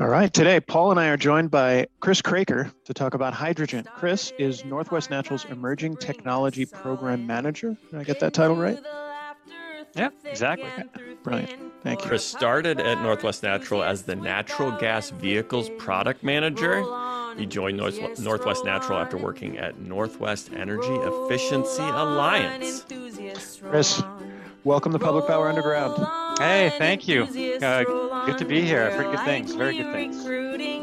All right. Today, Paul and I are joined by Chris Craker to talk about hydrogen. Chris is Northwest Natural's Emerging Technology Program Manager. Did I get that title right? Yeah, exactly. Brilliant. Thank you. Chris started at Northwest Natural as the Natural Gas Vehicles Product Manager. He joined North- Northwest Natural after working at Northwest Energy Efficiency Alliance. Chris, welcome to Public Power Underground. Hey, thank you. Uh, good to be here. I've heard good things, very good things.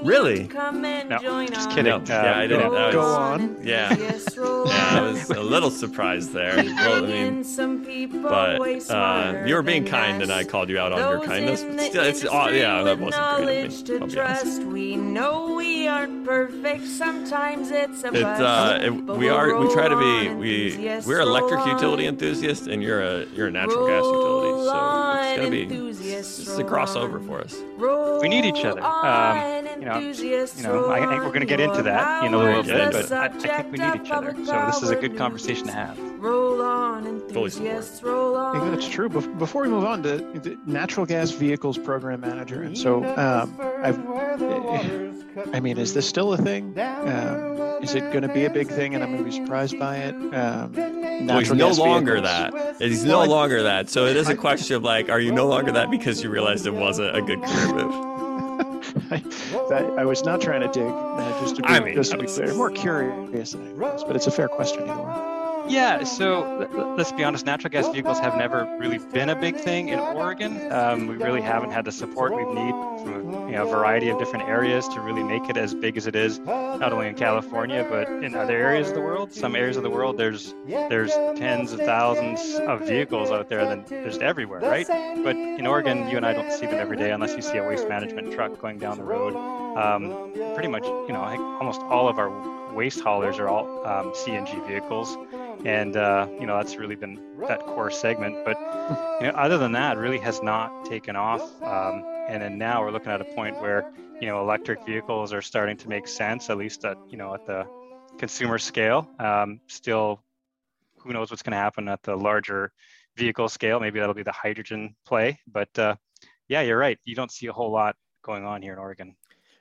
Really? No, just kidding. No, Uh, yeah, I didn't. know, I Go on. Yeah, yeah, I was a little surprised there. Well, I mean, but uh, you were being kind, and I called you out on your kindness. But still, it's oh, yeah, that wasn't great of me. I'll be honest. We know we aren't perfect. Sometimes it's a It's uh, it, we are we try to be We we're electric utility enthusiasts, and you're a you're a natural gas utility, so it's gonna be this is a crossover for us. We need each other. Um, you know, you know, I think we're going to get into that in a little bit, but I, I think we need each other. So this is a good conversation to have. Roll on, Fully support. enthusiasts, roll I think on. that's true. Bef- Before we move on to the Natural Gas Vehicles Program Manager, and so um, I've, I mean, is this still a thing? Um, is it going to be a big thing, and I'm going to be surprised by it? Um, Well, he's no longer vehicles. that. He's no longer that. So it is a question of like, are you no longer that because you realized it wasn't a good career move? I, that, I was not trying to dig, uh, just to be, I mean, just to be clear. More curious than anything else, but it's a fair question either way. Yeah, so l- l- let's be honest, natural gas vehicles have never really been a big thing in Oregon. Um, we really haven't had the support we need from you know, a variety of different areas to really make it as big as it is, not only in California, but in other areas of the world. Some areas of the world, there's there's tens of thousands of vehicles out there, then just everywhere, right? But in Oregon, you and I don't see them every day unless you see a waste management truck going down the road. Um, pretty much, you know, almost all of our waste haulers are all um, CNG vehicles and uh, you know that's really been that core segment. But you know, other than that, really has not taken off. Um, and then now we're looking at a point where you know electric vehicles are starting to make sense, at least at you know at the consumer scale. Um, still, who knows what's going to happen at the larger vehicle scale? Maybe that'll be the hydrogen play. But uh, yeah, you're right. You don't see a whole lot going on here in Oregon.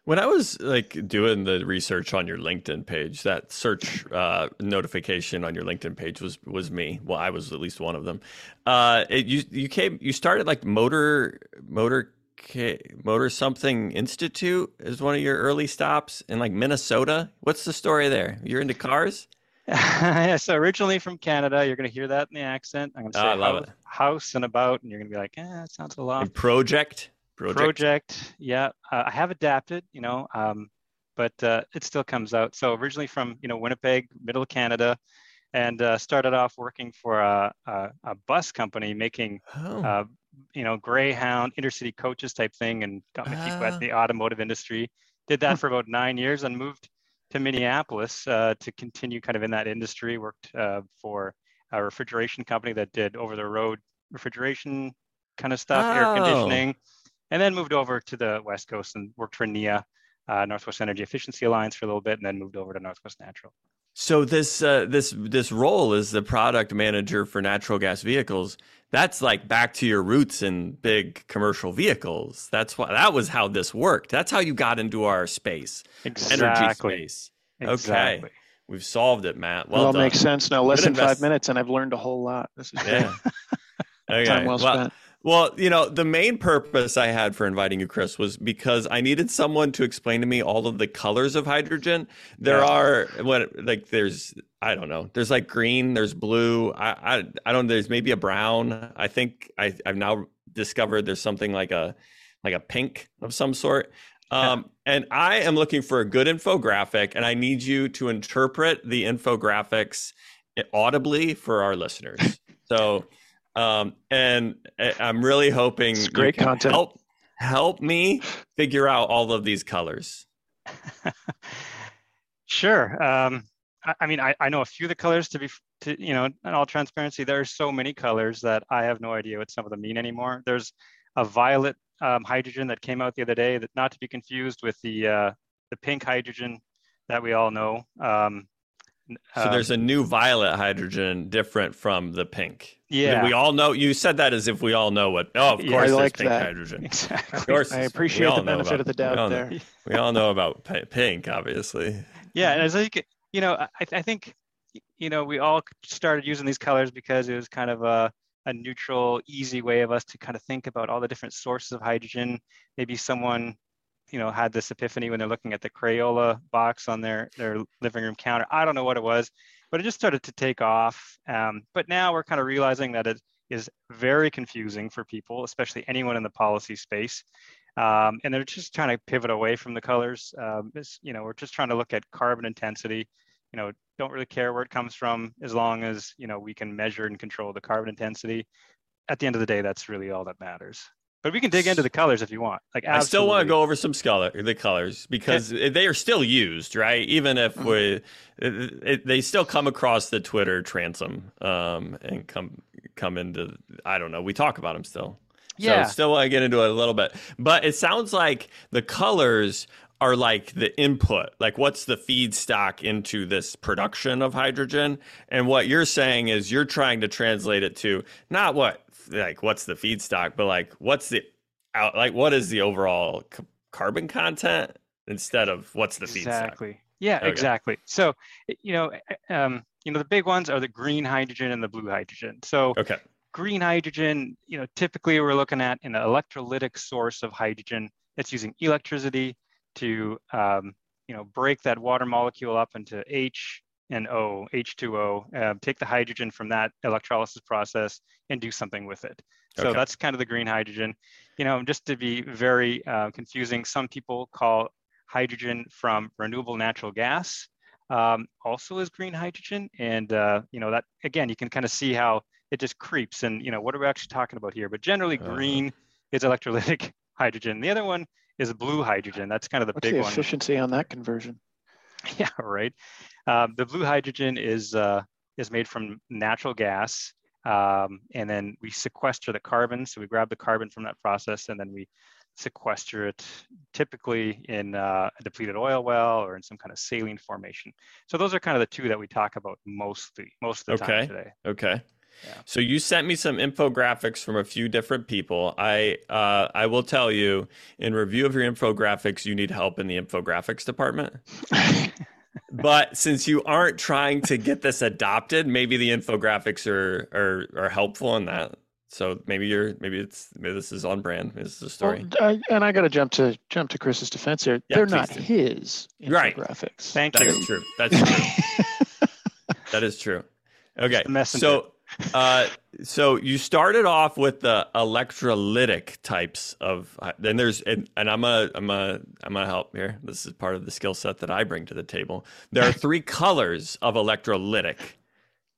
When I was like doing the research on your LinkedIn page, that search uh, notification on your LinkedIn page was was me. Well, I was at least one of them. Uh, it, you you came you started like motor motor K, motor something institute is one of your early stops in like Minnesota. What's the story there? You're into cars? yeah, so originally from Canada, you're going to hear that in the accent. I'm going to Oh, say I love house, it. house and about, and you're going to be like, eh, that sounds a lot. And project project. project yeah uh, i have adapted you know um, but uh, it still comes out so originally from you know winnipeg middle canada and uh, started off working for a, a, a bus company making Oh. You know greyhound intercity coaches type thing and got my feet wet in the automotive industry did that for about nine years and moved to minneapolis uh, to continue kind of in that industry worked uh, for a refrigeration company that did over the road refrigeration kind of stuff air Oh. conditioning and then moved over to the West Coast and worked for NEEA, uh, Northwest Energy Efficiency Alliance for a little bit, and then moved over to Northwest Natural. So this uh, this this role as the product manager for natural gas vehicles, that's like back to your roots in big commercial vehicles. That's why that was how this worked. That's how you got into our space, energy space. Exactly. Okay, we've solved it, Matt. Well all done. makes sense now. Less Good than five minutes, and I've learned a whole lot. This is Yeah. Okay. time well spent. Well, you know, the main purpose I had for inviting you, Chris, was because I needed someone to explain to me all of the colors of hydrogen. There Yeah. are what like there's I don't know. There's like green, there's blue. I I, I don't there's maybe a brown. I think I I've now discovered there's something like a like a pink of some sort. Um, and I am looking for a good infographic, and I need you to interpret the infographics audibly for our listeners. So, um, and I- I'm really hoping It's great content. Help, help me figure out all of these colors. Sure. Um, I, I mean, I, I know a few of the colors to be, to, you know, in all transparency, there are so many colors that I have no idea what some of them mean anymore. There's a violet um, hydrogen that came out the other day that not to be confused with the, uh, the pink hydrogen that we all know. Um, So um, there's a new violet hydrogen different from the pink. Yeah. We all know you said that as if we all know what oh of Yeah, course I there's like pink that. hydrogen. exactly. Of course. I appreciate the benefit about- of the we doubt know- there. We all know about pink, obviously. Yeah, and as like you know, I, I think you know we all started using these colors because it was kind of a a neutral, easy way of us to kind of think about all the different sources of hydrogen. Maybe someone you know had this epiphany when they're looking at the Crayola box on their their living room counter. I don't know what it was, but it just started to take off. Um, but now we're kind of realizing that it is very confusing for people, especially anyone in the policy space. Um, and they're just trying to pivot away from the colors. Um, you know, we're just trying to look at carbon intensity. You know, don't really care where it comes from as long as you know we can measure and control the carbon intensity. At the end of the day, that's really all that matters. But we can dig into the colors if you want. Like, I still want to go over some color, the colors because they are still used, right? Even if Mm-hmm. we, it, it- they still come across the Twitter transom um, and come come into. I don't know. We talk about them still. Yeah. So still want to get into it a little bit, but it sounds like the colors are like the input, like what's the feedstock into this production of hydrogen, and what you're saying is you're trying to translate it to not what like what's the feedstock, but like what's the out like what is the overall c- carbon content instead of what's the feedstock. Exactly. Yeah, Okay. exactly. So, you know, eh, um, you know, the big ones are the green hydrogen and the blue hydrogen. So, Okay. green hydrogen, you know, typically we're looking at an electrolytic source of hydrogen that's using electricity to, um, you know, break that water molecule up into H and O, H2O, uh, take the hydrogen from that electrolysis process and do something with it. So Okay. that's kind of the green hydrogen. You know, just to be very uh, confusing, some people call hydrogen from renewable natural gas um, also is green hydrogen. And, uh, you know, that again, you can kind of see how it just creeps and, you know, what are we actually talking about here? But generally, Uh-huh. green is electrolytic hydrogen. The other one is blue hydrogen. That's kind of the What's big the one. efficiency on that conversion? Yeah, right. Um, the blue hydrogen is uh, is made from natural gas, um, and then we sequester the carbon. So we grab the carbon from that process, and then we sequester it, typically in uh, a depleted oil well or in some kind of saline formation. So those are kind of the two that we talk about mostly most of the Okay. time today. Okay. Yeah. So you sent me some infographics from a few different people. I uh, I will tell you in review of your infographics, you need help in the infographics department. but since you aren't trying to get this adopted, maybe the infographics are are, are helpful in that. So maybe you're maybe it's maybe this is on brand. This is a story. Well, I, and I got to jump to jump to Chris's defense here. Yeah, They're not do. his Right. infographics. Thank That you. is true. That's true. that is true. Okay. the messenger. So uh, so you started off with the electrolytic types of then there's and, and I'm a I'm a I'm gonna help here. This is part of the skill set that I bring to the table. There are three colors of electrolytic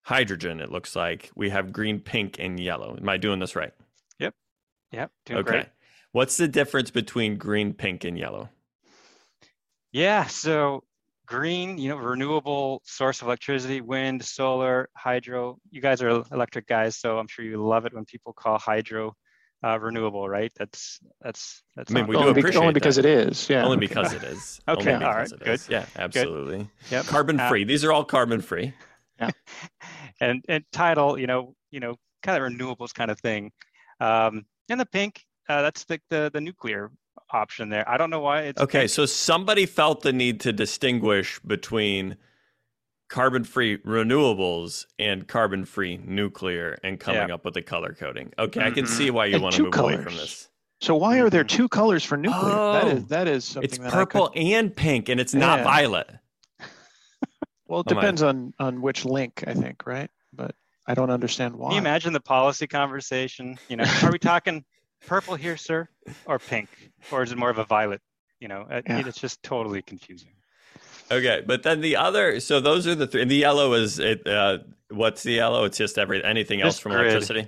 hydrogen. It looks like we have green, pink, and yellow. Am I doing this right? Yep, Yep, doing okay. great. What's the difference between green, pink, and yellow? Yeah, so green, you know, renewable source of electricity, wind, solar, hydro. You guys are electric guys, so I'm sure you love it when people call hydro uh, renewable, right? That's that's that's. I mean, we do only, be- appreciate only because that. it is. Yeah. Only because it is. Okay, Only all because right, it good. is. Yeah, absolutely. Yep. Carbon Uh, free. These are all carbon free. Yeah. and and title, you know, you know, kind of renewables kind of thing. Um, and the pink, uh, that's the, the the nuclear option there. I don't know why it's Okay, pink. so somebody felt the need to distinguish between carbon free renewables and carbon free nuclear and coming Yeah. up with a color coding. Okay, I can Mhm. see why you And want to two move away from this. So why are there Mhm. two colors for nuclear? that Oh, is that is something It's that purple could, and pink and it's not Yeah. violet. well, it Oh my. depends on on which link, I think, right? But I don't understand why. Can you imagine the policy conversation? You know, are we talking purple here, sir, or pink, or is it more of a violet? You know, it- Yeah. it's just totally confusing. Okay, but then the other so those are the three and the yellow is it uh what's the yellow? It's just every anything else Just from grid. electricity?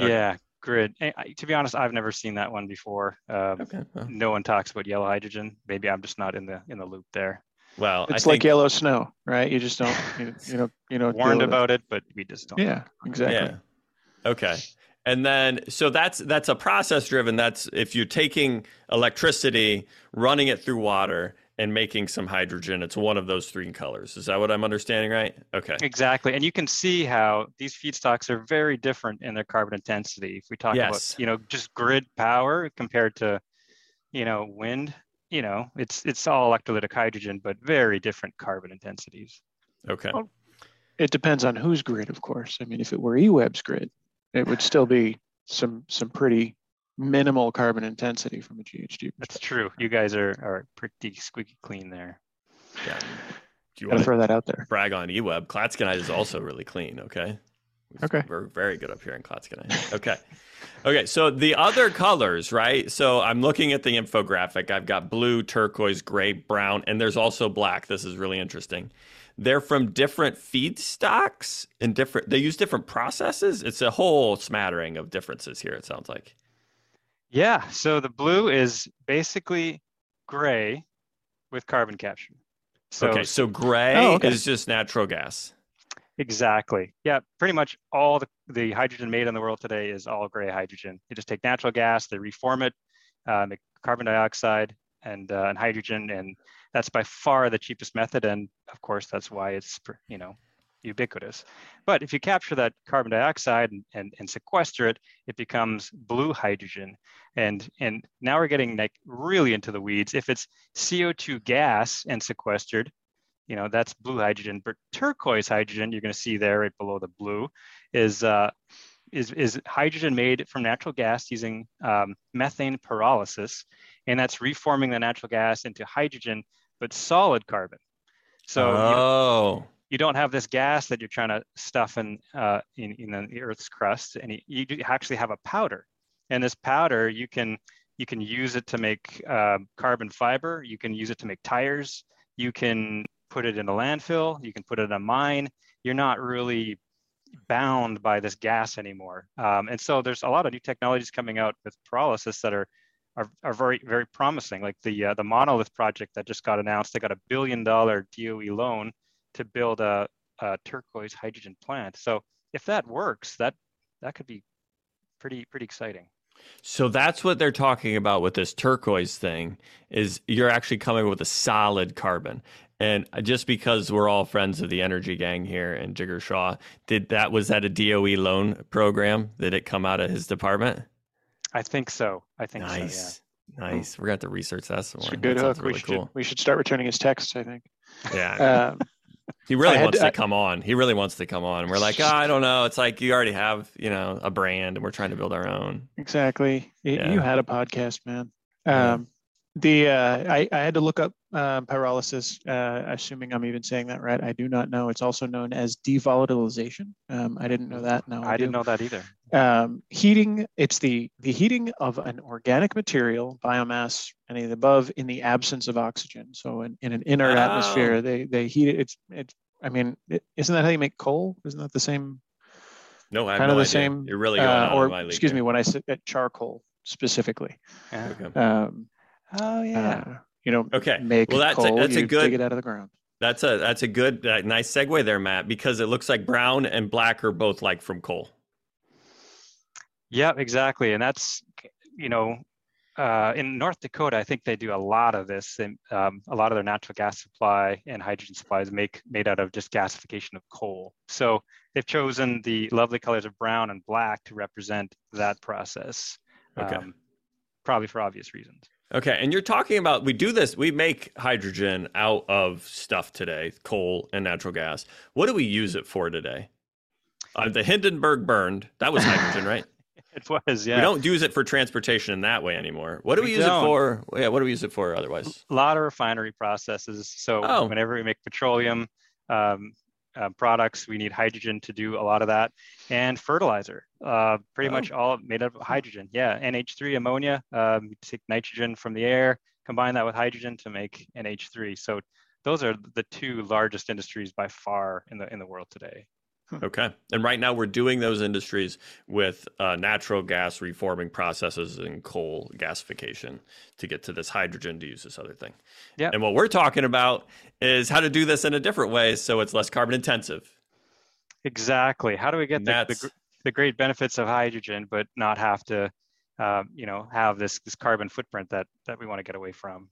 Okay. Yeah, grid. And I- to be honest, I've never seen that one before. Uh, Okay. well- no one talks about yellow hydrogen. Maybe I'm just not in the in the loop there. Well, It's I like think, yellow snow, right? You just don't, you, you know, you know, Warned about it, but we just don't. Yeah, exactly. Yeah. Okay. And then so that's that's a process driven. That's if you're taking electricity, running it through water, and making some hydrogen. It's one of those three colors. Is that what I'm understanding right? Okay. Exactly. And you can see how these feedstocks are very different in their carbon intensity. If we talk Yes. about, you know, just grid power compared to, you know, wind, you know, it's it's all electrolytic hydrogen, but very different carbon intensities. Okay. Oh. It depends on whose grid, of course. I mean, if it were eWeb's grid, it would still be some some pretty minimal carbon intensity from a GHG That's true. You guys are are pretty squeaky clean there. Yeah. Do you want to throw that out there. brag on eWeb? Clatskanie is also really clean. Okay. Okay. We're very good up here in Clatskanie. Okay. Okay. So the other colors, right? So I'm looking at the infographic. I've got blue, turquoise, gray, brown, and there's also black. This is really interesting. They're from different feedstocks and different, they use different processes. It's a whole smattering of differences here, it sounds like. Yeah. So the blue is basically gray with carbon capture. So okay. So gray Oh, okay. is just natural gas. Exactly. Yeah, pretty much all the, the hydrogen made in the world today is all gray hydrogen. they just take natural gas, they reform it, uh, make carbon dioxide and, uh, and hydrogen, and that's by far the cheapest method. And of course, that's why it's you know ubiquitous. But if you capture that carbon dioxide and, and, and sequester it, it becomes blue hydrogen. And and now we're getting like really into the weeds. If it's CO2 gas and sequestered, you know that's blue hydrogen but turquoise hydrogen you're going to see there right below the blue is uh, is is hydrogen made from natural gas using um, methane pyrolysis and that's reforming the natural gas into hydrogen but solid carbon. So you, oh, you don't have this gas that you're trying to stuff in uh, in, in the earth's crust. And you, you actually have a powder. And this powder you can you can use it to make uh, carbon fiber. You can use it to make tires. You can put it in a landfill. You can put it in a mine. You're not really bound by this gas anymore. Um, and so there's a lot of new technologies coming out with pyrolysis that are are, are very very promising like the uh, the monolith project that just got announced they got a billion dollar doe loan to build a, a turquoise hydrogen plant so if that works that that could be pretty pretty exciting So that's what they're talking about with this turquoise thing is you're actually coming with a solid carbon. And just because we're all friends of the energy gang here and Jigar Shah, did that was that a DOE loan program? Did it come out of his department? I think so i think so Nice. Nice. We're gonna have to research that some It's more. a good that hook. really we should cool. we should start returning his texts. I think. Yeah. Um, he really had wants to- to I- come on. He really wants to come on. We're like, oh, I don't know. It's like you already have, you know, a brand and we're trying to build our own. exactly. Yeah. You had a podcast, man. Yeah. Um, the uh, I, I had to look up um, pyrolysis, uh, assuming I'm even saying that right. I do not know. It's also known as devolatilization. Um, I didn't know that. Now I, i didn't know that either um, heating it's the the heating of an organic material biomass any of the above in the absence of oxygen so in, in an inert Oh. atmosphere they they heat it it's it's i mean it, isn't that how you make coal isn't that the same No, I have kind no of the idea. same You're really going uh, out or my excuse here. me when i said at charcoal specifically Yeah. Okay. um oh yeah uh, you know Okay. make Well, that's a- coal that's a you good- dig it out of the ground That's a that's a good uh, nice segue there, Matt, because it looks like brown and black are both like from coal. Yeah, exactly. And that's, you know, uh, in North Dakota, I think they do a lot of this. And, um, a lot of their natural gas supply and hydrogen supply is make, made out of just gasification of coal. So they've chosen the lovely colors of brown and black to represent that process, Okay. um, probably for obvious reasons. Okay, and you're talking about we do this. We make hydrogen out of stuff today, coal and natural gas. What do we use it for today? Uh, the Hindenburg burned. That was hydrogen, right? It was, yeah. We don't use it for transportation in that way anymore. What do we, We use don't. it for? Yeah, what do we use it for otherwise? a lot of refinery processes. So Oh. whenever we make petroleum um, uh, products, we need hydrogen to do a lot of that, and fertilizer. Uh, pretty Oh. much all made out of hydrogen. Yeah, NH3 ammonia. Um, you take nitrogen from the air, combine that with hydrogen to make NH3. So those are the two largest industries by far in the in the world today. Okay, and right now we're doing those industries with uh, natural gas reforming processes and coal gasification to get to this hydrogen to use this other thing. Yeah. And what we're talking about is how to do this in a different way so it's less carbon intensive. Exactly. How do we get the, the, the great benefits of hydrogen, but not have to, um, you know, have this this carbon footprint that that we want to get away from?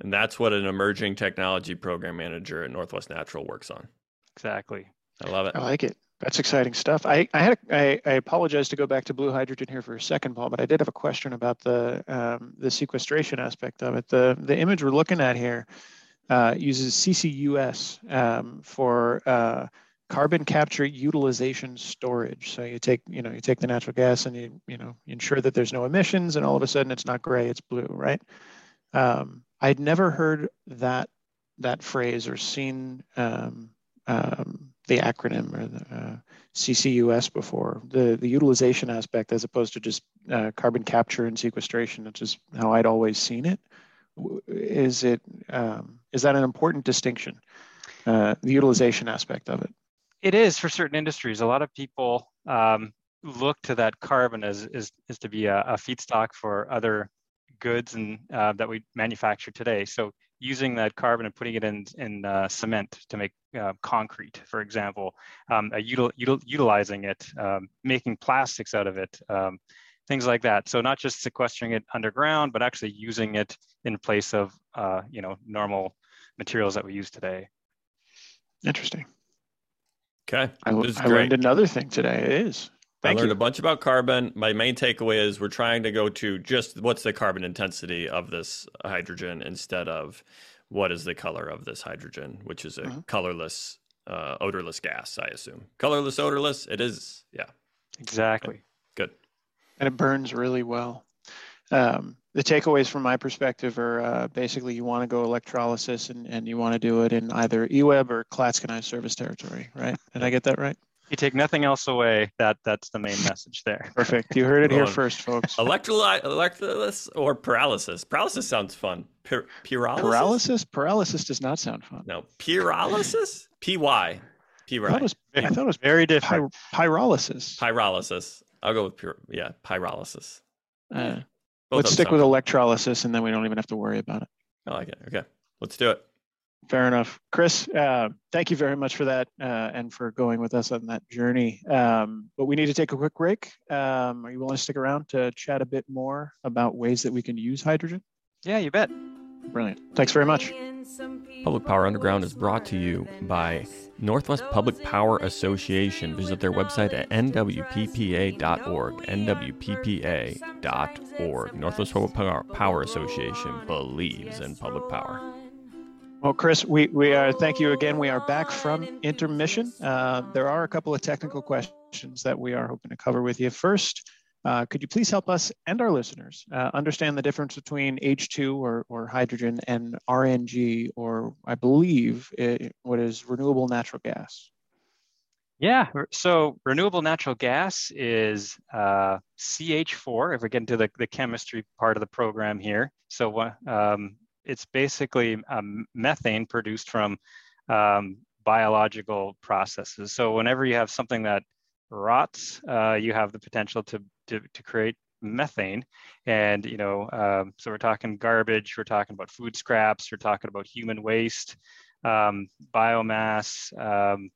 And that's what an emerging technology program manager at Northwest Natural works on. Exactly. I love it. I like it. That's exciting stuff. I, I had a, I, I apologize to go back to blue hydrogen here for a second, Paul, but I did have a question about the um, the sequestration aspect of it. The the image we're looking at here uh, uses CCUS um, for uh, carbon capture utilization storage. So you take you know you take the natural gas and you you know ensure that there's no emissions, and all of a sudden it's not gray, it's blue, right? Um, I'd never heard that that phrase or seen um, um, the acronym or the uh, CCUS before, the, the utilization aspect as opposed to just uh, carbon capture and sequestration, which is how I'd always seen it. Is it um, is that an important distinction, uh, the utilization aspect of it? It is for certain industries. A lot of people um, look to that carbon as, is as to be a, a feedstock for other goods and uh, that we manufacture today. So using that carbon and putting it in, in uh, cement to make uh, concrete, for example, um, util, util, utilizing it, um, making plastics out of it, um, things like that. So not just sequestering it underground, but actually using it in place of, uh, you know, normal materials that we use today. Interesting. Okay. I, I learned another thing today. It is. Thank I learned you. a bunch about carbon. My main takeaway is we're trying to go to just what's the carbon intensity of this hydrogen instead of what is the color of this hydrogen, which is a mm-hmm. colorless, uh, odorless gas, I assume. Colorless, odorless, it is. Yeah. Exactly. Okay. Good. And it burns really well. Um, the takeaways from my perspective are uh, basically you want to go electrolysis and, and you want to do it in either EWEB or Clatskanie service territory, right? Did I get that right? You take nothing else away, that that's the main message there. Perfect. You heard it here first, folks. Electrolyte, electrolysis or paralysis? Paralysis sounds fun. Pir- pyrolysis? Paralysis? Paralysis does not sound fun. No. Pyrolysis? P-Y. P I thought it was, I thought it was very different. Py- pyrolysis. Pyrolysis. I'll go with pure. Yeah, pyrolysis. Uh, let's stick with electrolysis, and then we don't even have to worry about it. I like it. Okay, let's do it. Fair enough. Chris, uh, thank you very much for that uh, and for going with us on that journey. Um, but we need to take a quick break. Um, are you willing to stick around to chat a bit more about ways that we can use hydrogen? Yeah, you bet. Brilliant. Thanks very much. Public Power Underground is brought to you by Northwest Public Power Association. Visit their website at nwppa.org. nwppa.org. Northwest Public Power Association believes in public power. Well, Chris, we, we are, thank you again. We are back from intermission. Uh, there are a couple of technical questions that we are hoping to cover with you. First, uh, could you please help us and our listeners uh, understand the difference between H2 or, or hydrogen and RNG, or I believe it, what is renewable natural gas? Yeah, so renewable natural gas is uh, CH4, if we get into the, the chemistry part of the program here. So um, it's basically um, methane produced from um, biological processes. So whenever you have something that rots, uh, you have the potential to, to, to create methane. And, you know, um, so we're talking garbage, we're talking about food scraps, we're talking about human waste, um, biomass, um,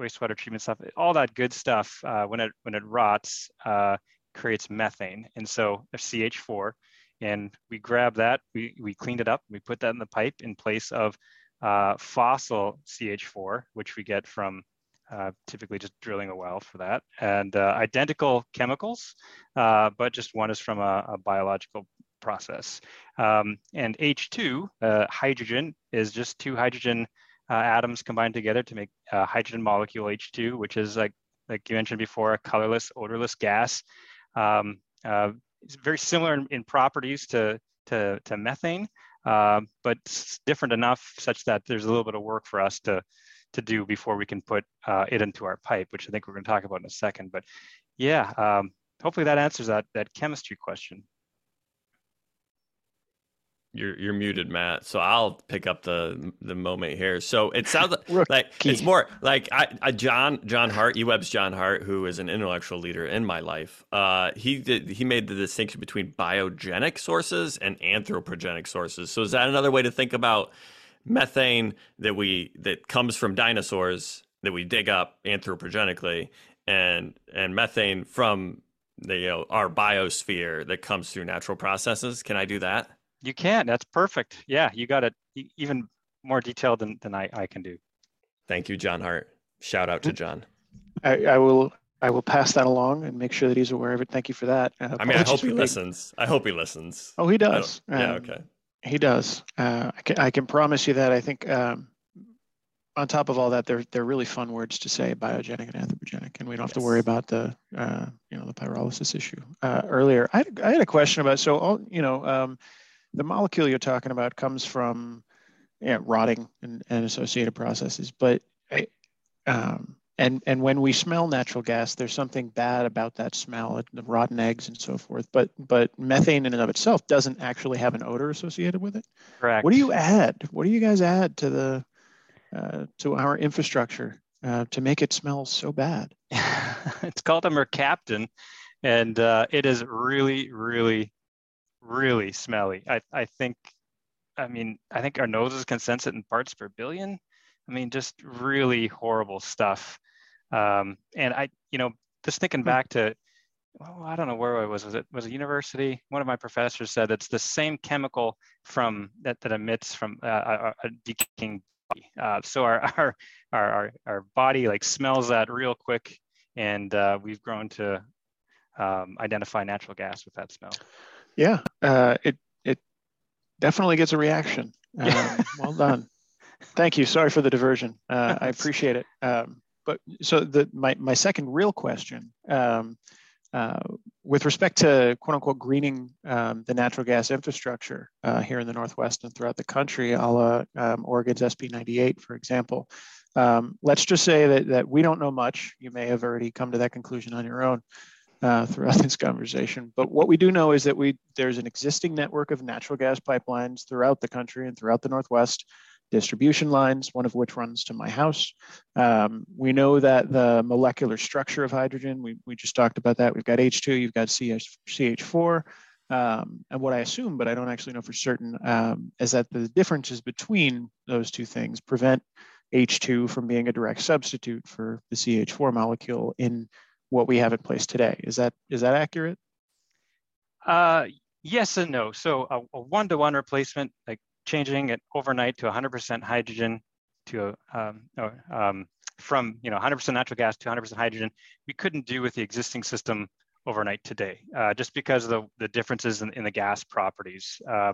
wastewater treatment stuff, all that good stuff, uh, when, it, when it rots, uh, creates methane. And so CH4 and we grabbed that, we, we cleaned it up, we put that in the pipe in place of uh, fossil CH4, which we get from uh, typically just drilling a well for that, and uh, identical chemicals, uh, but just one is from a, a biological process. Um, and H2, uh, hydrogen, is just two hydrogen uh, atoms combined together to make a hydrogen molecule H2, which is like, like you mentioned before, a colorless, odorless gas. Um, it's very similar in, in properties to, to, to methane, uh, but different enough such that there's a little bit of work for us to, to do before we can put uh, it into our pipe, which I think we're going to talk about in a second. But yeah, um, hopefully that answers that, that chemistry question. You're you're muted, Matt. So I'll pick up the the moment here. So it sounds like it's more like I, I John John Hart, eWeb's John Hart, who is an intellectual leader in my life. Uh, he did he made the distinction between biogenic sources and anthropogenic sources. So is that another way to think about methane that we that comes from dinosaurs that we dig up anthropogenically, and and methane from the you know our biosphere that comes through natural processes? Can I do that? You can. That's perfect. Yeah, you got it even more detailed than, than I, I can do. Thank you, John Hart. Shout out to John. I, I will I will pass that along and make sure that he's aware of it. Thank you for that. Uh, I mean, I hope he listens. I hope he listens. Oh, he does. yeah. Um, okay. He does. Uh, I, can, I can promise you that. I think um, on top of all that, they're they're really fun words to say, biogenic and anthropogenic, and we don't have yes. to worry about the uh, you know the pyrolysis issue. Uh, earlier, I I had a question about so all you know um, the molecule you're talking about comes from yeah, rotting and, and associated processes, but um, and and when we smell natural gas there's something bad about that smell the rotten eggs and so forth but but methane in and of itself doesn't actually have an odor associated with it. Correct. What do you add? What do you guys add to the uh, to our infrastructure uh, to make it smell so bad? It's called a mercaptan and uh, it is really really really smelly i i think i mean i think our noses can sense it in parts per billion I mean, just really horrible stuff. Um, and I, you know, just thinking hmm. back to, well, I don't know where I was. Was it was a university? One of my professors said it's the same chemical from that that emits from uh, a, a decaying body. Uh, so our, our our our our body like smells that real quick, and uh, we've grown to um, identify natural gas with that smell. Yeah, uh, it it definitely gets a reaction. Um, well done. Thank you. Sorry for the diversion. Uh, I appreciate it. Um, but so the my my second real question um, uh, with respect to quote unquote greening um, the natural gas infrastructure uh, here in the Northwest and throughout the country, a la um, Oregon's SB 98, for example. Um, let's just say that, that we don't know much. You may have already come to that conclusion on your own uh, throughout this conversation. But what we do know is that we there's an existing network of natural gas pipelines throughout the country and throughout the Northwest distribution lines, one of which runs to my house. Um, we know that the molecular structure of hydrogen, we, we just talked about that. We've got H2, you've got CH, CH4. Um, and what I assume, but I don't actually know for certain, um, is that the differences between those two things prevent H2 from being a direct substitute for the CH4 molecule in what we have in place today. Is that is that accurate? Uh, yes and no. So a, a one-to-one replacement, like changing it overnight to 100% hydrogen to um, um, from you know 100% natural gas to 100% hydrogen, we couldn't do with the existing system overnight today, uh, just because of the, the differences in, in the gas properties. Uh,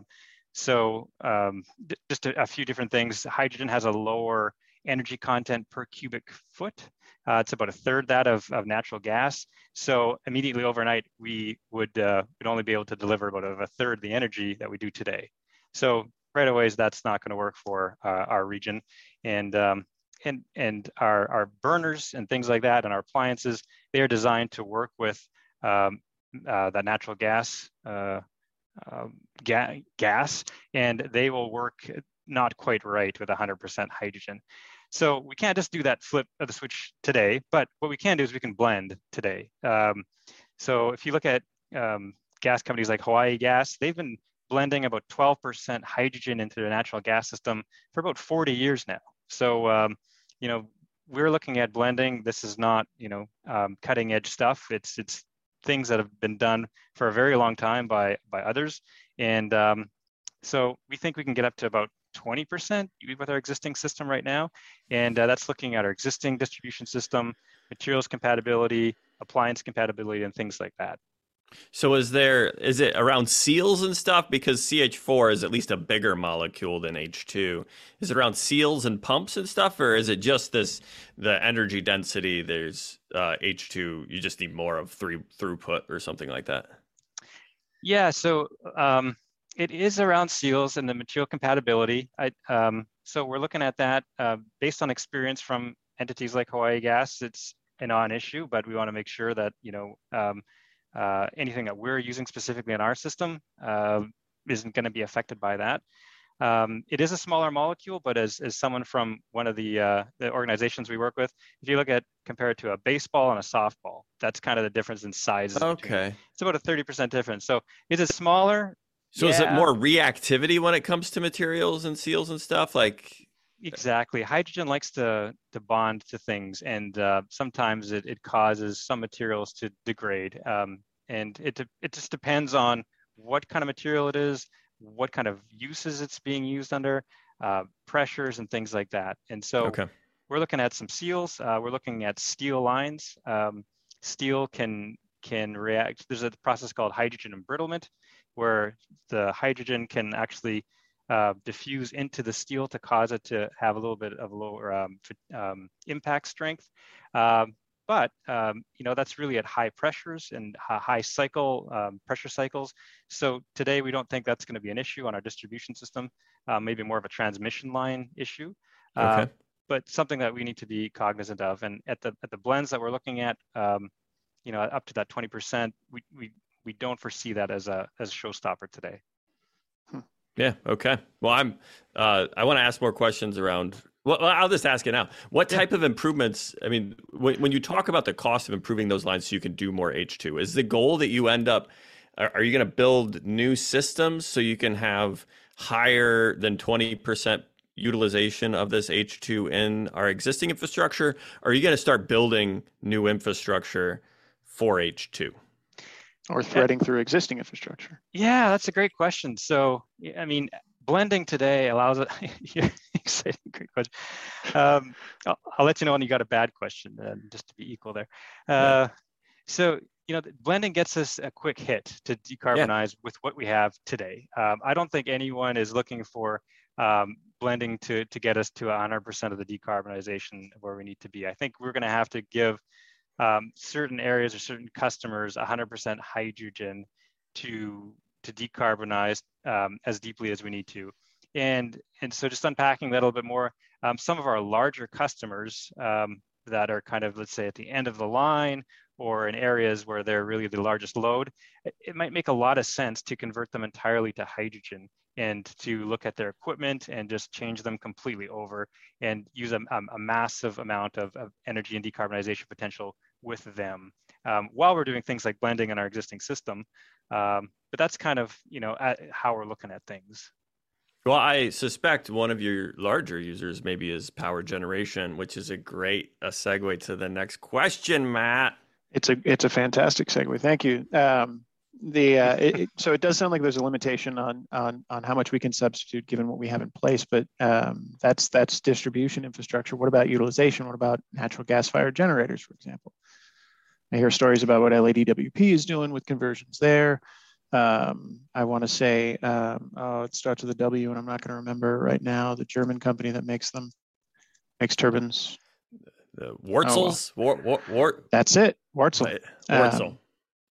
so um, just a, a, few different things. Hydrogen has a lower energy content per cubic foot. Uh, it's about a third that of, of natural gas. So immediately overnight, we would, uh, would only be able to deliver about a, third the energy that we do today. So right away that's not going to work for uh, our region and um, and and our, our burners and things like that and our appliances they are designed to work with um, uh, that natural gas uh, um, ga gas and they will work not quite right with 100% hydrogen so we can't just do that flip of the switch today but what we can do is we can blend today um, so if you look at um, gas companies like hawaii gas they've been blending about 12% hydrogen into the natural gas system for about 40 years now. So, um, you know, we're looking at blending. This is not, you know, um, cutting edge stuff. It's it's things that have been done for a very long time by by others, and um, so we think we can get up to about 20% with our existing system right now, and uh, that's looking at our existing distribution system, materials compatibility, appliance compatibility, and things like that. So is there is it around seals and stuff because CH4 is at least a bigger molecule than H2. Is it around seals and pumps and stuff or is it just this the energy density there's uh, H2 you just need more of three throughput or something like that? Yeah, so um, it is around seals and the material compatibility. I, um, so we're looking at that uh, based on experience from entities like Hawaii Gas. It's a non-issue, but we want to make sure that you know um, uh, anything that we're using specifically in our system uh, isn't going to be affected by that. Um, it is a smaller molecule, but as, as someone from one of the, uh, the organizations we work with, if you look at compare it to a baseball and a softball, that's kind of the difference in size. Okay. It's about a 30% difference. So is it smaller? So yeah. is it more reactivity when it comes to materials and seals and stuff? Like Exactly. Hydrogen likes to, to bond to things, and uh, sometimes it, it causes some materials to degrade. Um, and it, it just depends on what kind of material it is, what kind of uses it's being used under, uh, pressures and things like that. And so Okay. we're looking at some seals. Uh, we're looking at steel lines. Um, steel can can react. There's a process called hydrogen embrittlement, where the hydrogen can actually uh, diffuse into the steel to cause it to have a little bit of lower um, um, impact strength. Um, but um, you know that's really at high pressures and high cycle um, pressure cycles. So today we don't think that's going to be an issue on our distribution system. Uh, maybe more of a transmission line issue. Uh, but something that we need to be cognizant of. And at the at the blends that we're looking at, um, you know, up to that 20%, we we we don't foresee that as a as a showstopper today. Yeah. Okay. Well, I'm. Uh, I want to ask more questions around. Well, well, I'll just ask it now. What Yeah. type of improvements? I mean, when, when you talk about the cost of improving those lines so you can do more H two, is the goal that you end up? Are, are you going to build new systems so you can have higher than twenty percent utilization of this H two in our existing infrastructure? Or are you going to start building new infrastructure for H two? Or threading through existing infrastructure. Yeah, that's a great question. So, I mean, blending today allows it. exciting, great question. Um, I'll, I'll let you know when you got a bad question, uh, just to be equal there. Uh, so, you know, blending gets us a quick hit to decarbonize with what we have today. Um, I don't think anyone is looking for um, blending to to get us to 100% of the decarbonization where we need to be. I think we're going to have to give um, certain areas or certain customers 100% hydrogen to to decarbonize um, as deeply as we need to. And and so just unpacking that a little bit more, um, some of our larger customers um, that are kind of let's say at the end of the line or in areas where they're really the largest load, it, it might make a lot of sense to convert them entirely to hydrogen and to look at their equipment and just change them completely over and use a, a, a massive amount of, of energy and decarbonization potential with them um, while we're doing things like blending in our existing system. Um, but that's kind of you know at, how we're looking at things. Well, I suspect one of your larger users maybe is power generation, which is a great a segue to the next question, Matt. It's a it's a fantastic segue. Thank you. Um, the uh, it, so it does sound like there's a limitation on on on how much we can substitute given what we have in place, but um, that's that's distribution infrastructure. What about utilization? What about natural gas fired generators, for example? I hear stories about what LADWP is doing with conversions there. Um, I want to say um, oh, it starts with a W, and I'm not going to remember right now. The German company that makes them makes turbines. The Wartzels, War, War, War, That's it, Wartzel. Wartzel. Um,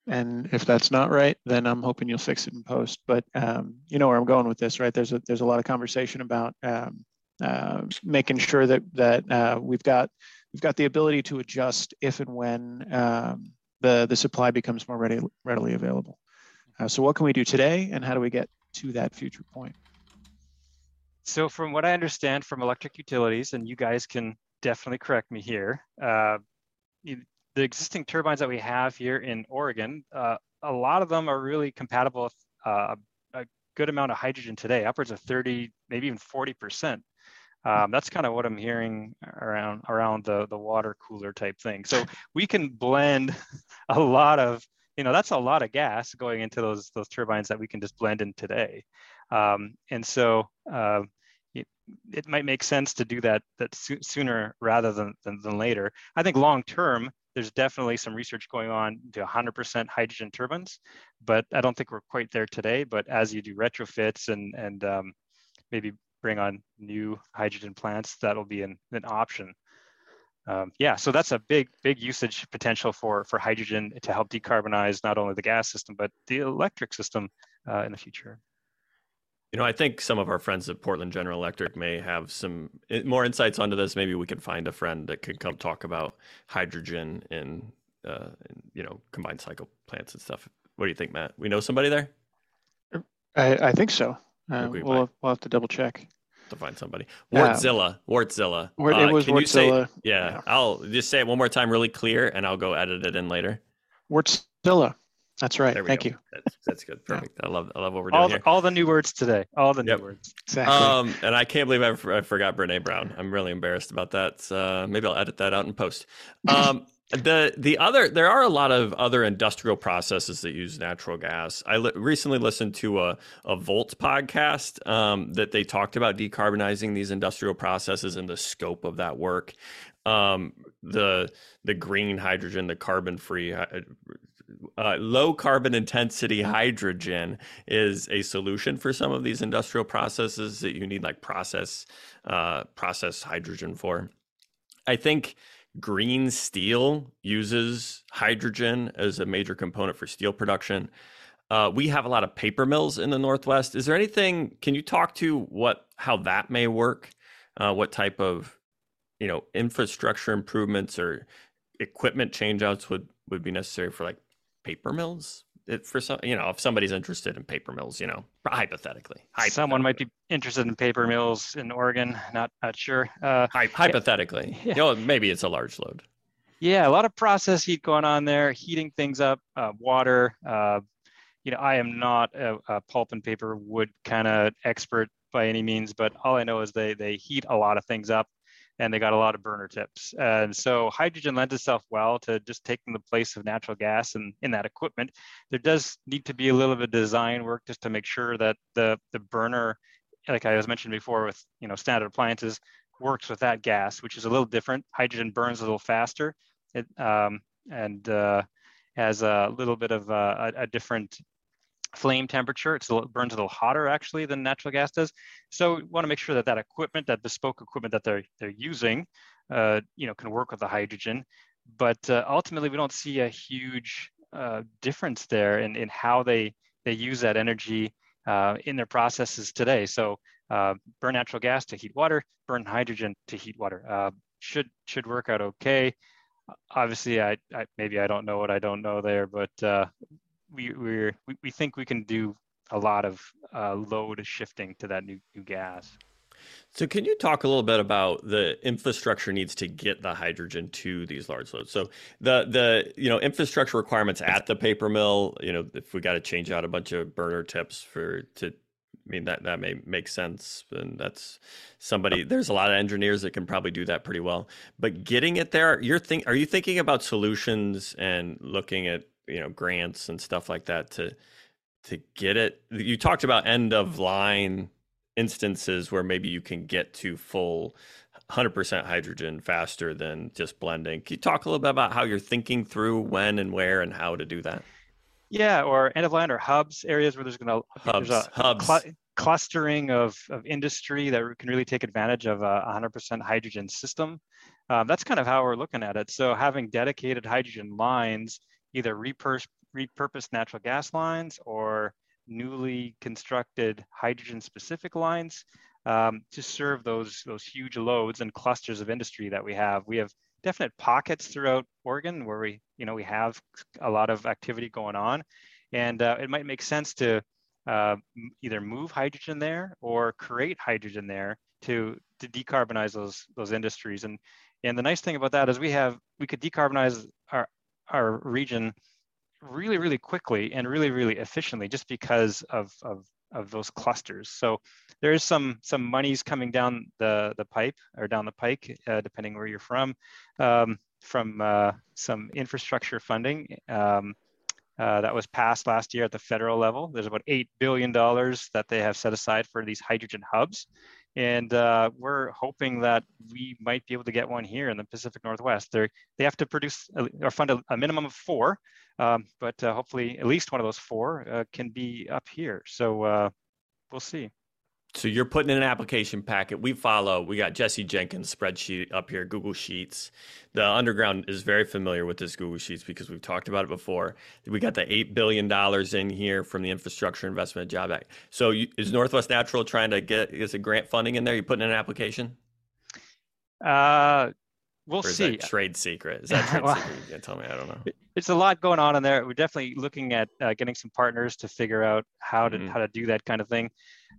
and if that's not right, then I'm hoping you'll fix it in post. But um, you know where I'm going with this, right? There's a there's a lot of conversation about um, uh, making sure that that uh, we've got we've got the ability to adjust if and when um, the the supply becomes more ready, readily available. Uh, so what can we do today, and how do we get to that future point? So from what I understand from electric utilities, and you guys can definitely correct me here, uh, the existing turbines that we have here in Oregon, uh, a lot of them are really compatible with uh, a good amount of hydrogen today, upwards of 30, maybe even 40%. Um, that's kind of what I'm hearing around around the the water cooler type thing. So we can blend a lot of, you know, that's a lot of gas going into those those turbines that we can just blend in today. Um, and so uh, it, it might make sense to do that that soo- sooner rather than, than than later. I think long term, there's definitely some research going on to 100% hydrogen turbines, but I don't think we're quite there today. But as you do retrofits and and um, maybe bring on new hydrogen plants, that'll be an, an option. Um, yeah, so that's a big, big usage potential for for hydrogen to help decarbonize not only the gas system but the electric system uh, in the future. You know, I think some of our friends at Portland General Electric may have some more insights onto this. Maybe we could find a friend that could come talk about hydrogen in, uh, in you know, combined cycle plants and stuff. What do you think, Matt? We know somebody there I, I think so. Uh, we we'll, we'll have to double check. to find somebody. Wärtsilä, Wärtsilä. Uh, it was can you say? Wärtsilä. Yeah, yeah. I'll just say it one more time, really clear, and I'll go edit it in later. Wärtsilä. That's right. Thank go. you. That's, that's good. Perfect. I love I love what we're doing All here. the, all the new words today. All the new Yep. words. Exactly. Um, and I can't believe I forgot Brene Brown. I'm really embarrassed about that. Uh, maybe I'll edit that out in post. Um, The the other there are a lot of other industrial processes that use natural gas. I li- recently listened to a a Volt podcast um, that they talked about decarbonizing these industrial processes and the scope of that work. Um, the the green hydrogen, the carbon free. Uh, low carbon intensity hydrogen is a solution for some of these industrial processes that you need like process uh, process hydrogen for. I think green steel uses hydrogen as a major component for steel production. Uh, we have a lot of paper mills in the Northwest. Is there anything? Can you talk to what how that may work? Uh, what type of you know infrastructure improvements or equipment changeouts would would be necessary for like paper mills? It, for some, you know, if somebody's interested in paper mills, you know, hypothetically, hypothetically. someone might be interested in paper mills in Oregon. Not not sure. Uh, hypothetically, yeah. you know, maybe it's a large load. Yeah, a lot of process heat going on there, heating things up, uh, water. Uh, you know, I am not a, a pulp and paper wood kind of expert by any means, but all I know is they they heat a lot of things up and they got a lot of burner tips. And so hydrogen lends itself well to just taking the place of natural gas and in that equipment. There does need to be a little bit of design work just to make sure that the, the burner, like I was mentioned before with you know standard appliances, works with that gas, which is a little different. Hydrogen burns a little faster. It, um, and uh, has a little bit of a, a different flame temperature. It's a little, burns a little hotter actually than natural gas does. So we want to make sure that that equipment, that bespoke equipment that they're they're using, uh, you know, can work with the hydrogen. But uh, ultimately, we don't see a huge uh, difference there in, in how they they use that energy uh, in their processes today. So uh, burn natural gas to heat water, burn hydrogen to heat water. Uh, should should work out okay obviously I, I, maybe I don't know what I don't know there, but uh, we we we think we can do a lot of uh, load shifting to that new, new gas. So, can you talk a little bit about the infrastructure needs to get the hydrogen to these large loads? So, the the you know infrastructure requirements at the paper mill. You know, if we got to change out a bunch of burner tips for to, I mean that that may make sense, and that's somebody. There's a lot of engineers that can probably do that pretty well. But getting it there, you're think. Are you thinking about solutions and looking at you know grants and stuff like that to to get it. You talked about end of line instances where maybe you can get to full 100% hydrogen faster than just blending. Can you talk a little bit about how you're thinking through when and where and how to do that? Yeah or end of line or hubs areas where there's going to hubs a hubs. cl- clustering of, of industry that can really take advantage of a 100% hydrogen system. Um, that's kind of how we're looking at it. So having dedicated hydrogen lines either repur- repurposed natural gas lines or newly constructed hydrogen specific lines um, to serve those, those huge loads and clusters of industry that we have. We have definite pockets throughout Oregon where we, you know, we have a lot of activity going on. And uh, it might make sense to uh, either move hydrogen there or create hydrogen there to, to decarbonize those, those industries. And, and the nice thing about that is we have, we could decarbonize our, region really, really quickly and really, really efficiently just because of, of, of those clusters. So there is some some monies coming down the, the pipe or down the pike, uh, depending where you're from, um, from uh, some infrastructure funding um, uh, that was passed last year at the federal level. There's about $8 billion that they have set aside for these hydrogen hubs. And uh, we're hoping that we might be able to get one here in the Pacific Northwest. They they have to produce or fund a, a minimum of four, um, but uh, hopefully at least one of those four uh, can be up here. So uh, we'll see. So you're putting in an application packet. We follow. We got Jesse Jenkins spreadsheet up here, Google Sheets. The underground is very familiar with this Google Sheets because we've talked about it before. We got the eight billion dollars in here from the Infrastructure Investment Job Act. So you, is Northwest Natural trying to get is a grant funding in there? You putting in an application? Uh, we'll see. Trade secret? Is that trade well, secret? You can't tell me. I don't know. It's a lot going on in there. We're definitely looking at uh, getting some partners to figure out how to mm-hmm. how to do that kind of thing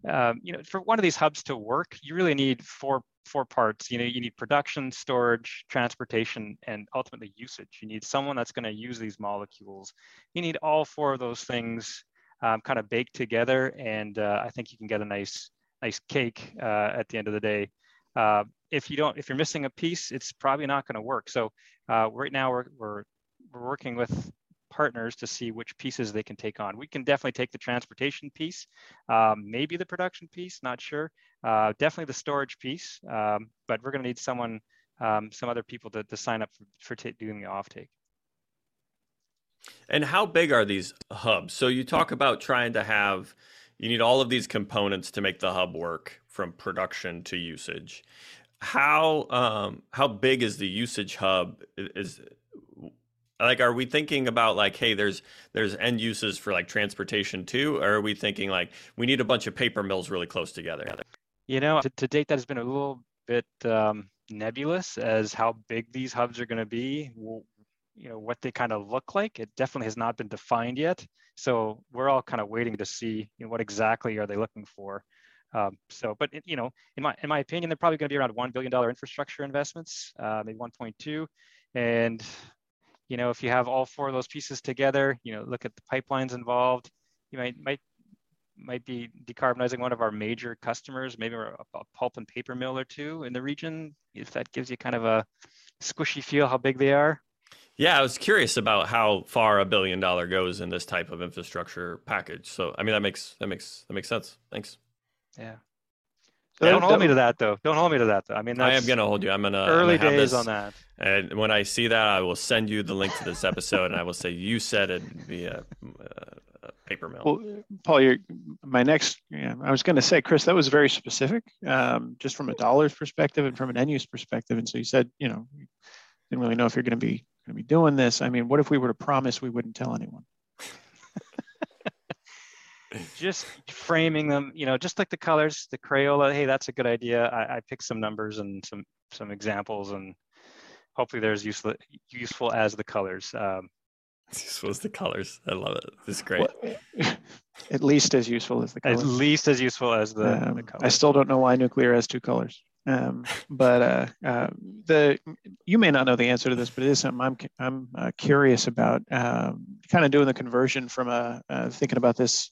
um, you know, for one of these hubs to work, you really need four four parts. You know, you need production, storage, transportation, and ultimately usage. You need someone that's going to use these molecules. You need all four of those things um, kind of baked together, and uh, I think you can get a nice nice cake uh, at the end of the day. Uh, if you don't, if you're missing a piece, it's probably not going to work. So uh, right now we're, we're, we're working with partners to see which pieces they can take on. We can definitely take the transportation piece, um, maybe the production piece, not sure. Uh, definitely the storage piece, um, but we're going to need someone, um, some other people to, to sign up for, for t- doing the offtake. And how big are these hubs? So you talk about trying to have, you need all of these components to make the hub work from production to usage. How um, how big is the usage hub? Is like are we thinking about like hey there's there's end uses for like transportation too or are we thinking like we need a bunch of paper mills really close together? You know to, to date that has been a little bit um, nebulous as how big these hubs are going to be you know what they kind of look like. It definitely has not been defined yet. So we're all kind of waiting to see you know, what exactly are they looking for um, so but you know in my in my opinion they're probably going to be around one billion dollar infrastructure investments uh, maybe 1.2 and you know if you have all four of those pieces together you know look at the pipelines involved you might might might be decarbonizing one of our major customers maybe a, a pulp and paper mill or two in the region if that gives you kind of a squishy feel how big they are yeah, I was curious about how far a billion dollar goes in this type of infrastructure package. So, I mean, that makes that makes that makes sense. Thanks. Yeah. So don't hold me to that, though. Don't hold me to that, though. I mean, I am going to hold you. I'm going to early gonna days this, on that. And when I see that, I will send you the link to this episode, and I will say you said it via uh, paper mill. Well, Paul, you're, my next. Yeah, I was going to say, Chris, that was very specific, um, just from a dollars perspective and from an end use perspective. And so you said, you know, didn't really know if you're going to be going to be doing this. I mean, what if we were to promise we wouldn't tell anyone? Just framing them, you know, just like the colors, the Crayola. Hey, that's a good idea. I, I picked some numbers and some some examples, and hopefully they're as useful useful as the colors. Um, useful as the colors. I love it. This is great. Well, at least as useful as the colors. At least as useful as the, um, the colors. I still don't know why nuclear has two colors. Um, but uh, uh, the you may not know the answer to this, but it is something I'm I'm uh, curious about. Um, kind of doing the conversion from a uh, thinking about this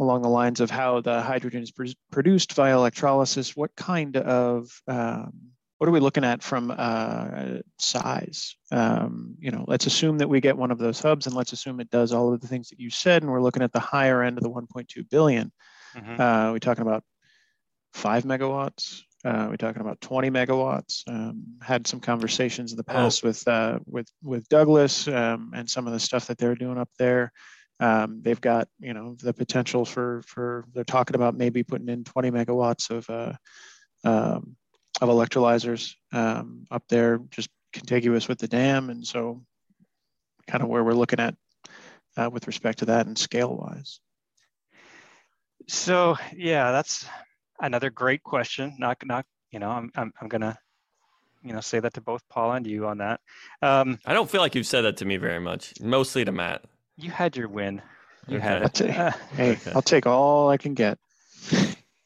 along the lines of how the hydrogen is pr- produced via electrolysis. What kind of um, what are we looking at from uh, size? Um, you know, let's assume that we get one of those hubs, and let's assume it does all of the things that you said, and we're looking at the higher end of the 1.2 billion. Mm-hmm. Uh, we're talking about five megawatts, uh, we're talking about 20 megawatts. Um, had some conversations in the oh. past oh. with uh, with with Douglas um, and some of the stuff that they're doing up there. Um, they've got you know the potential for for they're talking about maybe putting in 20 megawatts of uh, um, of electrolyzers um, up there, just contiguous with the dam, and so kind of where we're looking at uh, with respect to that and scale wise. So yeah, that's another great question. Not not you know I'm I'm, I'm gonna you know say that to both Paul and you on that. Um, I don't feel like you've said that to me very much. Mostly to Matt. You had your win. You okay. had it. hey, okay. I'll take all I can get.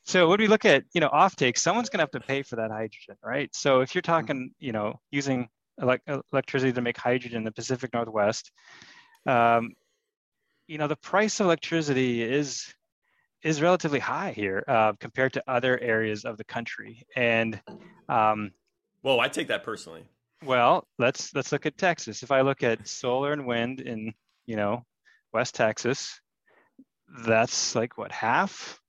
So when we look at you know offtake, someone's going to have to pay for that hydrogen, right? So if you're talking you know using ele- electricity to make hydrogen in the Pacific Northwest, um, you know the price of electricity is is relatively high here uh, compared to other areas of the country. And um, whoa, I take that personally. Well, let's let's look at Texas. If I look at solar and wind in you know West Texas, that's like what half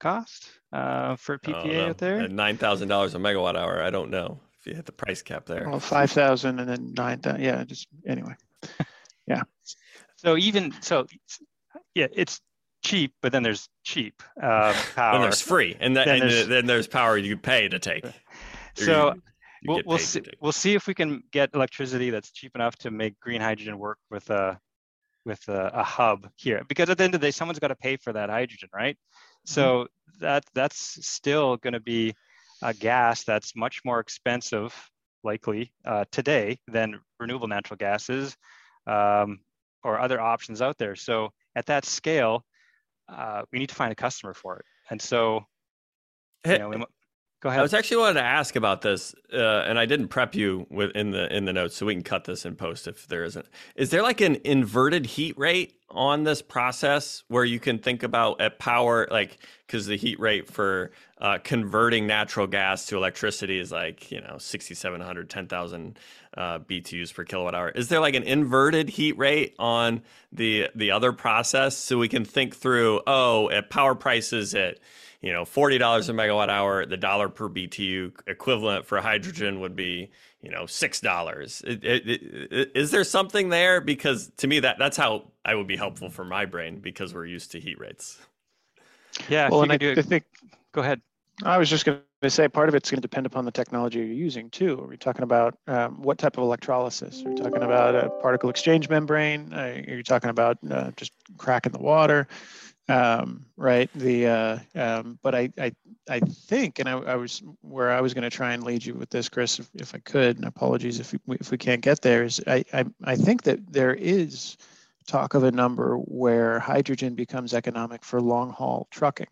cost uh, for PPA out there. Nine thousand dollars a megawatt hour. I don't know if you hit the price cap there. Well, five thousand and then nine thousand. Yeah, just anyway. Yeah. so even so, yeah, it's cheap, but then there's cheap uh, power. Then there's free, and, that, then, and there's, then there's power you pay to take. So you, you we'll we'll see, we'll see if we can get electricity that's cheap enough to make green hydrogen work with a with a, a hub here. Because at the end of the day, someone's got to pay for that hydrogen, right? Mm-hmm. So that that's still going to be a gas that's much more expensive, likely uh, today than renewable natural gases um, or other options out there. So at that scale, uh, we need to find a customer for it. And so, you know, we, Go I was actually wanted to ask about this, uh, and I didn't prep you with in the in the notes, so we can cut this in post if there isn't. Is there like an inverted heat rate on this process where you can think about at power, like because the heat rate for uh, converting natural gas to electricity is like you know 6,700, 10,000 uh, BTUs per kilowatt hour. Is there like an inverted heat rate on the the other process so we can think through? Oh, at power prices at you know, forty dollars a megawatt hour, the dollar per BTU equivalent for hydrogen would be, you know, six dollars. Is there something there? Because to me, that that's how I would be helpful for my brain because we're used to heat rates. yeah. well, and I, do I think Go ahead. I was just going to say part of it's going to depend upon the technology you're using too. Are we talking about um, what type of electrolysis? Are we talking about a particle exchange membrane? Uh, are you talking about uh, just cracking the water? Um, right. The uh, um, but I, I I think, and I, I was where I was going to try and lead you with this, Chris, if, if I could. And apologies if we, if we can't get there. Is I, I I think that there is talk of a number where hydrogen becomes economic for long haul trucking.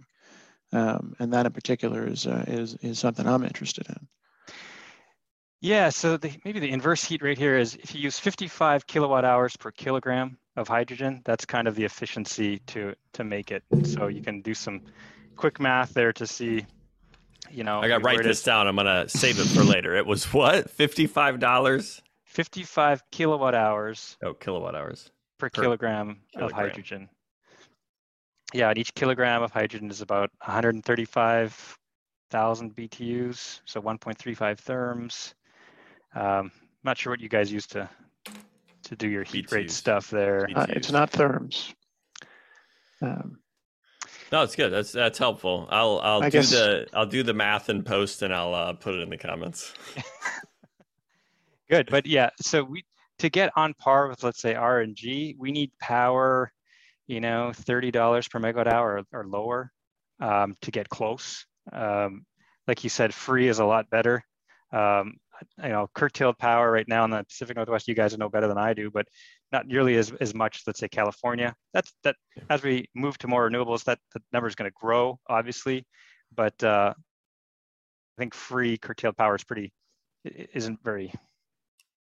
Um, and that in particular is, uh, is, is something I'm interested in. Yeah, so the, maybe the inverse heat rate here is if you use 55 kilowatt hours per kilogram of hydrogen, that's kind of the efficiency to to make it. So you can do some quick math there to see, you know. I got to write this down. I'm gonna save it for later. It was what? Fifty-five dollars. 55 kilowatt hours Oh, kilowatt hours. per, Per kilogram, of hydrogen. Yeah, and each kilogram of hydrogen is about 135,000 BTUs, so 1.35 therms. Um, not sure what you guys use to to do your heat rate BTUs. stuff there. Uh, it's not therms. Um, No, it's good. That's that's helpful. I'll I'll I do guess- the I'll do the math and post and I'll uh, put it in the comments. Good, but yeah, so we to get on par with let's say RNG, we need power, you know, thirty dollars per megawatt hour or, or lower um, to get close. Um, like you said, free is a lot better. Um, you know, curtailed power right now in the Pacific Northwest, you guys know better than I do, but not nearly as, as much. Let's say California. That's that. As we move to more renewables, that the number is going to grow, obviously, but uh, I think free curtailed power is pretty isn't very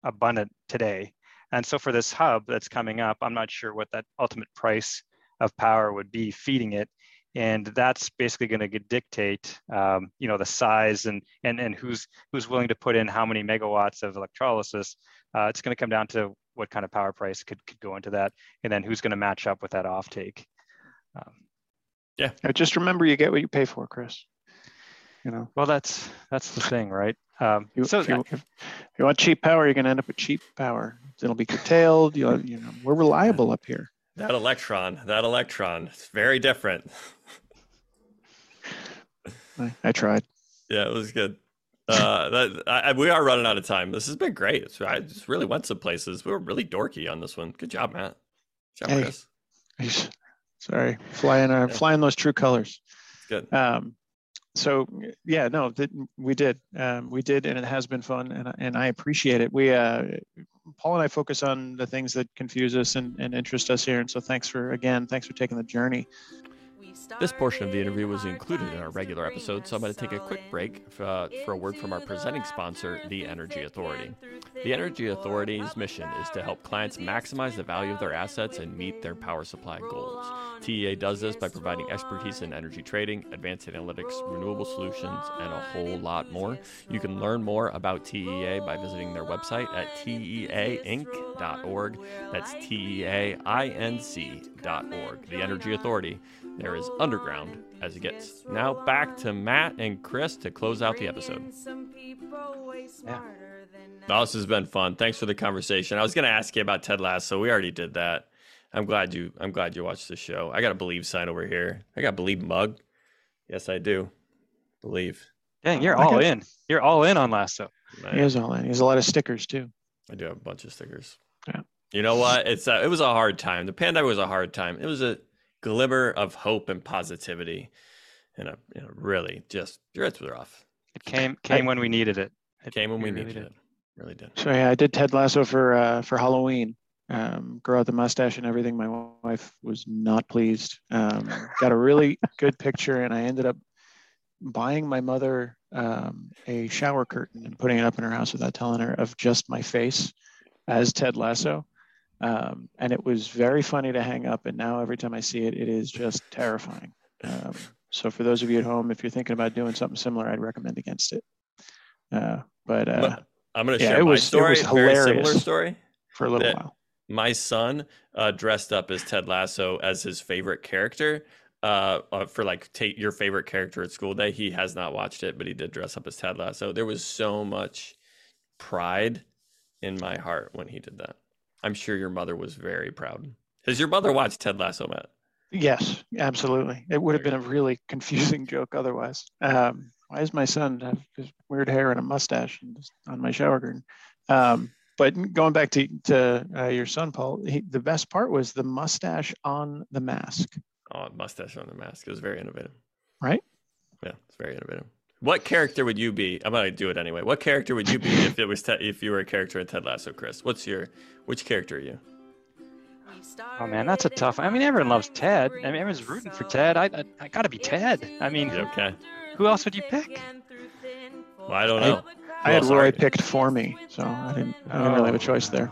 abundant today. And so for this hub that's coming up, I'm not sure what that ultimate price of power would be feeding it. And that's basically going to dictate, um, you know, the size and and and who's who's willing to put in how many megawatts of electrolysis. Uh, it's going to come down to what kind of power price could could go into that, and then who's going to match up with that offtake. Um, uh, just remember, you get what you pay for, Chris. You know, well, that's that's the thing, right? Um, you, so if, you, if, if you want cheap power, you're going to end up with cheap power. It'll be curtailed. You'll, you know, we're reliable up here. That electron, that electron, it's very different. I, I tried. Yeah, it was good. Uh, that I, we are running out of time. This has been great. It's, I just really went some places. We were really dorky on this one. Good job, Matt. Good job, Hey. Chris. Sorry, flying our Yeah. flying those true colors. It's good. Um, so yeah, no, we did, um, we did, and it has been fun, and and I appreciate it. We, uh, Paul and I focus on the things that confuse us and, and interest us here, and so thanks for again, thanks for taking the journey. This portion of the interview was included in our regular episode, so I'm going to take a quick break uh, for a word from our presenting sponsor, the Energy Authority. The Energy Authority's mission is to help clients maximize the value of their assets and meet their power supply goals. TEA does this by providing expertise in energy trading, advanced analytics, renewable solutions, and a whole lot more. You can learn more about TEA by visiting their website at teainc.org. That's T E A I N C.org. The Energy Authority. They're underground as it gets. Now back to Matt and Chris to close out the episode. Yeah. Oh, this has been fun. Thanks for the conversation. I was going to ask you about Ted Lasso. We already did that. I'm glad you. I'm glad you watched the show. I got a believe sign over here. I got a believe mug. Yes, I do. Believe. Dang, you're oh I all in. You're all in on Lasso. He has all in. He has a lot of stickers too. I do have a bunch of stickers. Yeah. You know what? It's uh, it was a hard time. The pandemic was a hard time. It was a glimmer of hope and positivity, and a you know, really just it's rough. It came came when we needed it. It came when we really needed did. it. Really did. So yeah, I did Ted Lasso for uh, for Halloween. Um, grow out the mustache and everything. My wife was not pleased. Um, got a really good picture, and I ended up buying my mother um, a shower curtain and putting it up in her house without telling her of just my face as Ted Lasso. Um, and it was very funny to hang up. And now every time I see it, it is just terrifying. Um, so for those of you at home, if you're thinking about doing something similar, I'd recommend against it. Uh, but, uh, I'm going to yeah, share it my was- it story. was Very similar story. for a little while. my son uh, dressed up as Ted Lasso as his favorite character uh, uh, for like take your favorite character at school day. He has not watched it, but he did dress up as Ted Lasso. There was so much pride in my heart when he did that. I'm sure your mother was very proud. Has your mother watched Ted Lasso, Matt? Yes, absolutely. It would have been a really confusing joke otherwise. Um, why does my son have this weird hair and a mustache and just on my shower curtain? Um, but going back to to uh, your son, Paul, he, the best part was the mustache on the mask. Oh, mustache on the mask. It was very innovative. Right? Yeah, it's very innovative. What character would you be? I'm gonna do it anyway. What character would you be if it was Ted, if you were a character in Ted Lasso, Chris? What's your which character are you? Oh man, that's a tough. I mean, everyone loves Ted. I mean, everyone's rooting for Ted. I, I, I gotta be Ted. I mean, okay? who else would you pick? Well, I don't know. I had Well, Roy picked for me, so I didn't. I didn't really have a choice there.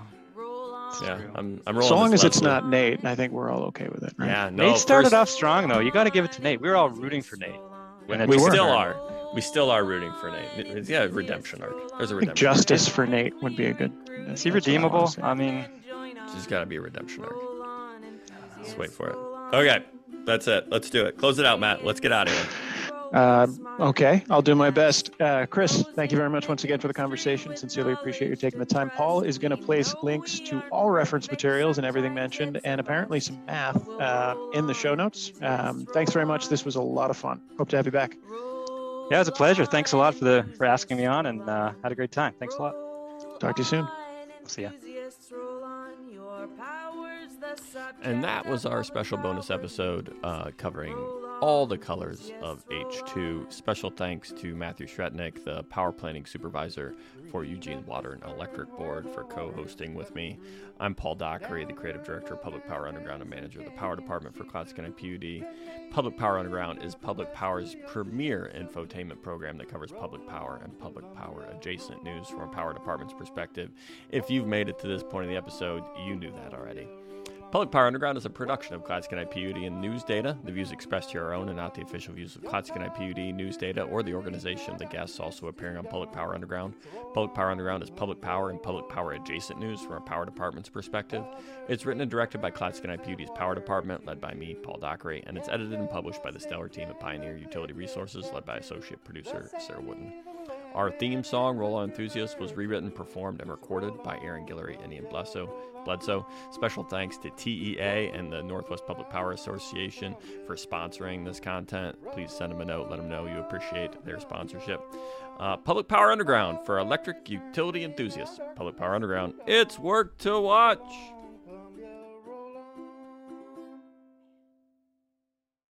Yeah. I'm I'm rolling. So long as it's not Nate, I think we're all okay with it. Right? Yeah, no. Nate started first- off strong though. You got to give it to Nate. We were all rooting for Nate. We still are. We still are rooting for Nate. Yeah, redemption arc. There's a think redemption. arc. justice for Nate would be a good. Is he that's what I redeemable? I mean, There's got to be a redemption arc. Let's wait for it. Okay, that's it. Let's do it. Close it out, Matt. Let's get out of here. Uh, okay, I'll do my best. Uh, Chris, thank you very much once again for the conversation. Sincerely appreciate you taking the time. Paul is going to place links to all reference materials and everything mentioned, and apparently some math uh, in the show notes. Um, thanks very much. This was a lot of fun. Hope to have you back. Yeah, it's a pleasure. Thanks a lot for the for asking me on, and uh, had a great time. Thanks a lot. Talk to you soon. See ya. And that was our special bonus episode uh, covering all the colors of H2. Special thanks to Matthew Shretnick, the power planning supervisor for Eugene Water and Electric Board, for co hosting with me. I'm Paul Dockery, the creative director of Public Power Underground and manager of the power department for Clatskanie PUD. Public Power Underground is Public Power's premier infotainment program that covers public power and public power adjacent news from a power department's perspective. If you've made it to this point in the episode, you knew that already. Public Power Underground is a production of Clatskanie PUD and News Data. The views expressed here are own and not the official views of Clatskanie PUD, News Data, or the organization. The guests also appearing on Public Power Underground. Public Power Underground is public power and public power adjacent news from a power department's perspective. It's written and directed by Clatskanie PUD's Power Department, led by me, Paul Dockery, and it's edited and published by the stellar team at Pioneer Utility Resources, led by associate producer Sarah Wooden. Our theme song, Roll On Enthusiast, was rewritten, performed, and recorded by Aaron Guillory and Ian Bledsoe. Special thanks to TEA and the Northwest Public Power Association for sponsoring this content. Please send them a note, let them know you appreciate their sponsorship. Uh, Public Power Underground for electric utility enthusiasts. Public Power Underground, it's work to watch.